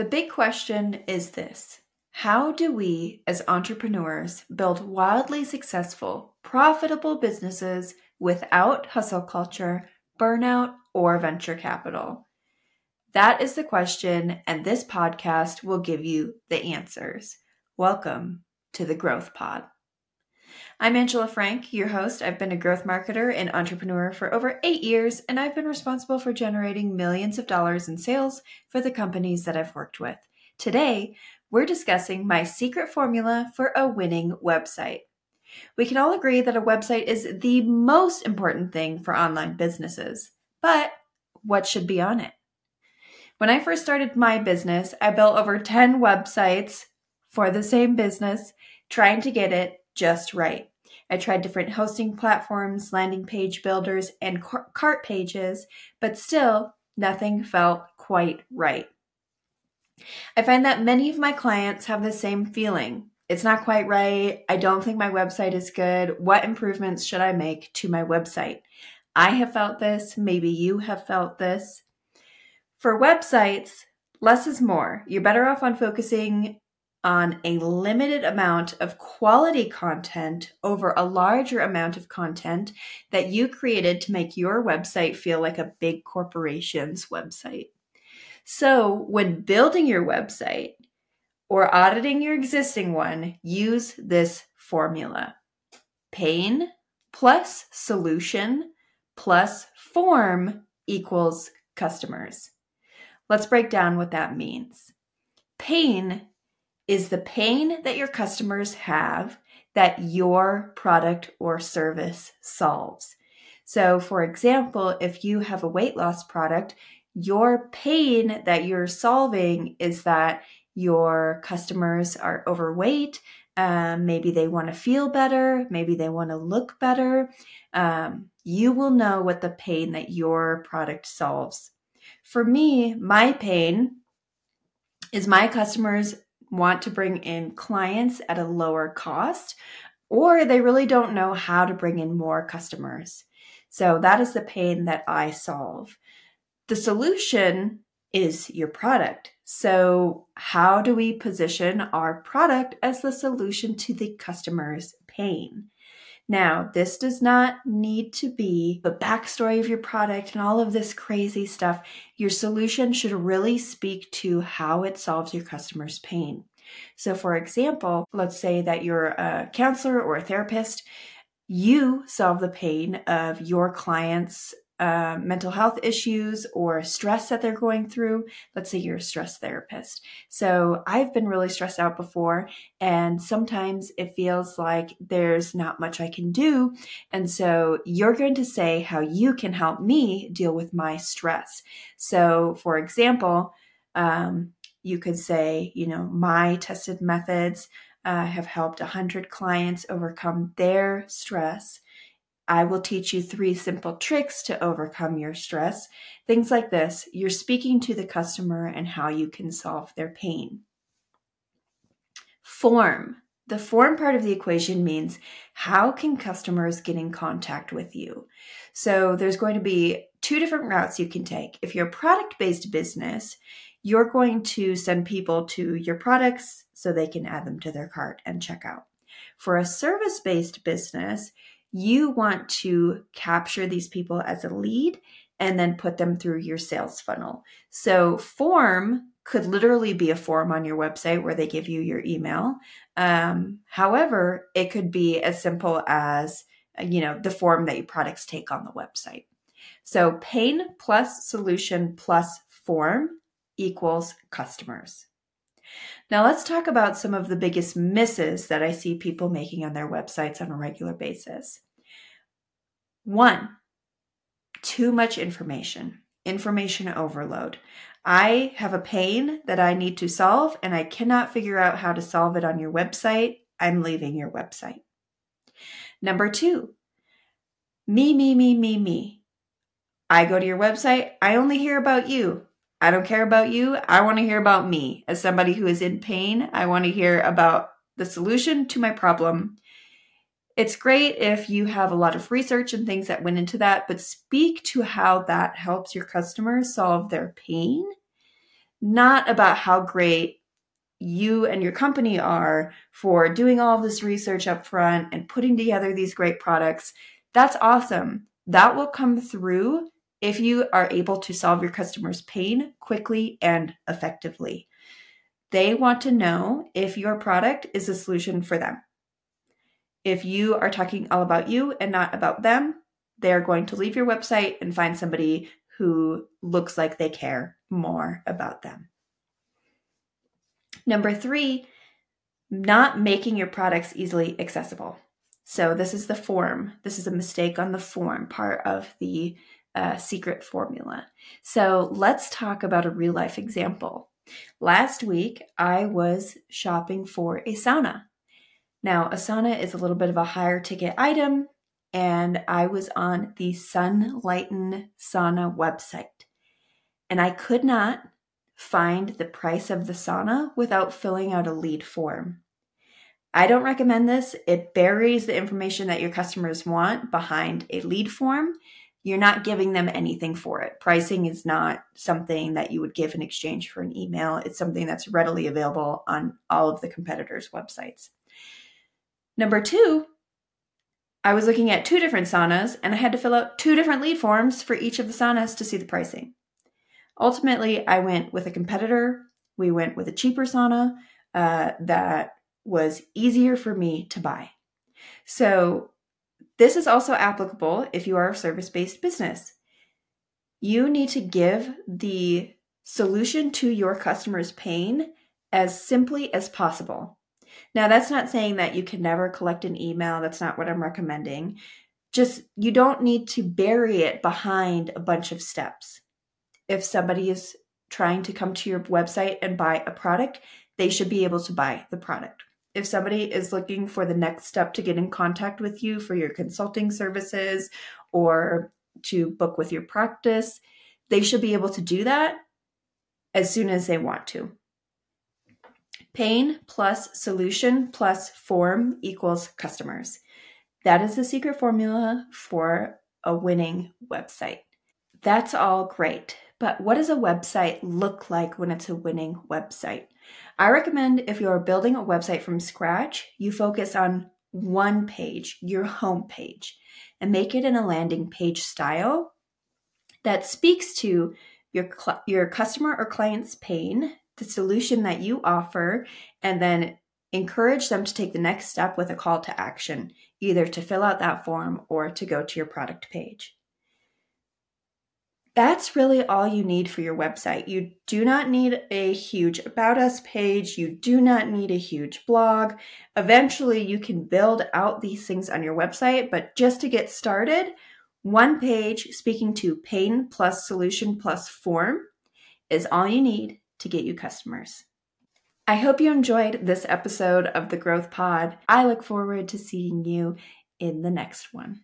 The big question is this How do we, as entrepreneurs, build wildly successful, profitable businesses without hustle culture, burnout, or venture capital? That is the question, and this podcast will give you the answers. Welcome to the Growth Pod. I'm Angela Frank, your host. I've been a growth marketer and entrepreneur for over eight years, and I've been responsible for generating millions of dollars in sales for the companies that I've worked with. Today, we're discussing my secret formula for a winning website. We can all agree that a website is the most important thing for online businesses, but what should be on it? When I first started my business, I built over 10 websites for the same business, trying to get it just right. I tried different hosting platforms, landing page builders, and cart pages, but still nothing felt quite right. I find that many of my clients have the same feeling. It's not quite right. I don't think my website is good. What improvements should I make to my website? I have felt this. Maybe you have felt this. For websites, less is more. You're better off on focusing on a limited amount of quality content over a larger amount of content that you created to make your website feel like a big corporation's website. So, when building your website or auditing your existing one, use this formula pain plus solution plus form equals customers. Let's break down what that means. Pain is the pain that your customers have that your product or service solves. So, for example, if you have a weight loss product, your pain that you're solving is that your customers are overweight. Um, maybe they want to feel better. Maybe they want to look better. Um, you will know what the pain that your product solves. For me, my pain is my customers want to bring in clients at a lower cost, or they really don't know how to bring in more customers. So that is the pain that I solve. The solution is your product. So, how do we position our product as the solution to the customer's pain? Now, this does not need to be the backstory of your product and all of this crazy stuff. Your solution should really speak to how it solves your customer's pain. So, for example, let's say that you're a counselor or a therapist, you solve the pain of your client's uh, mental health issues or stress that they're going through. Let's say you're a stress therapist. So I've been really stressed out before, and sometimes it feels like there's not much I can do. And so you're going to say how you can help me deal with my stress. So, for example, um, you could say, you know, my tested methods uh, have helped 100 clients overcome their stress I will teach you three simple tricks to overcome your stress. Things like this. You're speaking to the customer and how you can solve their pain. Form. The form part of the equation means how can customers get in contact with you? So there's going to be two different routes you can take. If you're a product based business, you're going to send people to your products so they can add them to their cart and check out. For a service based business, you want to capture these people as a lead and then put them through your sales funnel. So, form could literally be a form on your website where they give you your email. Um, however, it could be as simple as you know the form that your products take on the website. So, pain plus solution plus form equals customers. Now, let's talk about some of the biggest misses that I see people making on their websites on a regular basis. One, too much information, information overload. I have a pain that I need to solve and I cannot figure out how to solve it on your website. I'm leaving your website. Number two, me, me, me, me, me. I go to your website. I only hear about you. I don't care about you. I want to hear about me. As somebody who is in pain, I want to hear about the solution to my problem. It's great if you have a lot of research and things that went into that, but speak to how that helps your customers solve their pain. not about how great you and your company are for doing all this research up front and putting together these great products. That's awesome. That will come through if you are able to solve your customer's pain quickly and effectively. They want to know if your product is a solution for them. If you are talking all about you and not about them, they're going to leave your website and find somebody who looks like they care more about them. Number three, not making your products easily accessible. So, this is the form. This is a mistake on the form part of the uh, secret formula. So, let's talk about a real life example. Last week, I was shopping for a sauna. Now, a sauna is a little bit of a higher ticket item, and I was on the Sunlighten Sauna website. And I could not find the price of the sauna without filling out a lead form. I don't recommend this. It buries the information that your customers want behind a lead form. You're not giving them anything for it. Pricing is not something that you would give in exchange for an email. It's something that's readily available on all of the competitors' websites. Number two, I was looking at two different saunas and I had to fill out two different lead forms for each of the saunas to see the pricing. Ultimately, I went with a competitor. We went with a cheaper sauna uh, that was easier for me to buy. So, this is also applicable if you are a service based business. You need to give the solution to your customer's pain as simply as possible. Now, that's not saying that you can never collect an email. That's not what I'm recommending. Just you don't need to bury it behind a bunch of steps if somebody is trying to come to your website and buy a product, they should be able to buy the product. If somebody is looking for the next step to get in contact with you for your consulting services or to book with your practice, they should be able to do that as soon as they want to. Pain plus solution plus form equals customers. That is the secret formula for a winning website. That's all great. But what does a website look like when it's a winning website? I recommend if you're building a website from scratch, you focus on one page, your home page, and make it in a landing page style that speaks to your cl- your customer or client's pain, the solution that you offer, and then encourage them to take the next step with a call to action, either to fill out that form or to go to your product page that's really all you need for your website. You do not need a huge About Us page. You do not need a huge blog. Eventually, you can build out these things on your website, but just to get started, one page speaking to pain plus solution plus form is all you need to get you customers. I hope you enjoyed this episode of the Growth Pod. I look forward to seeing you in the next one.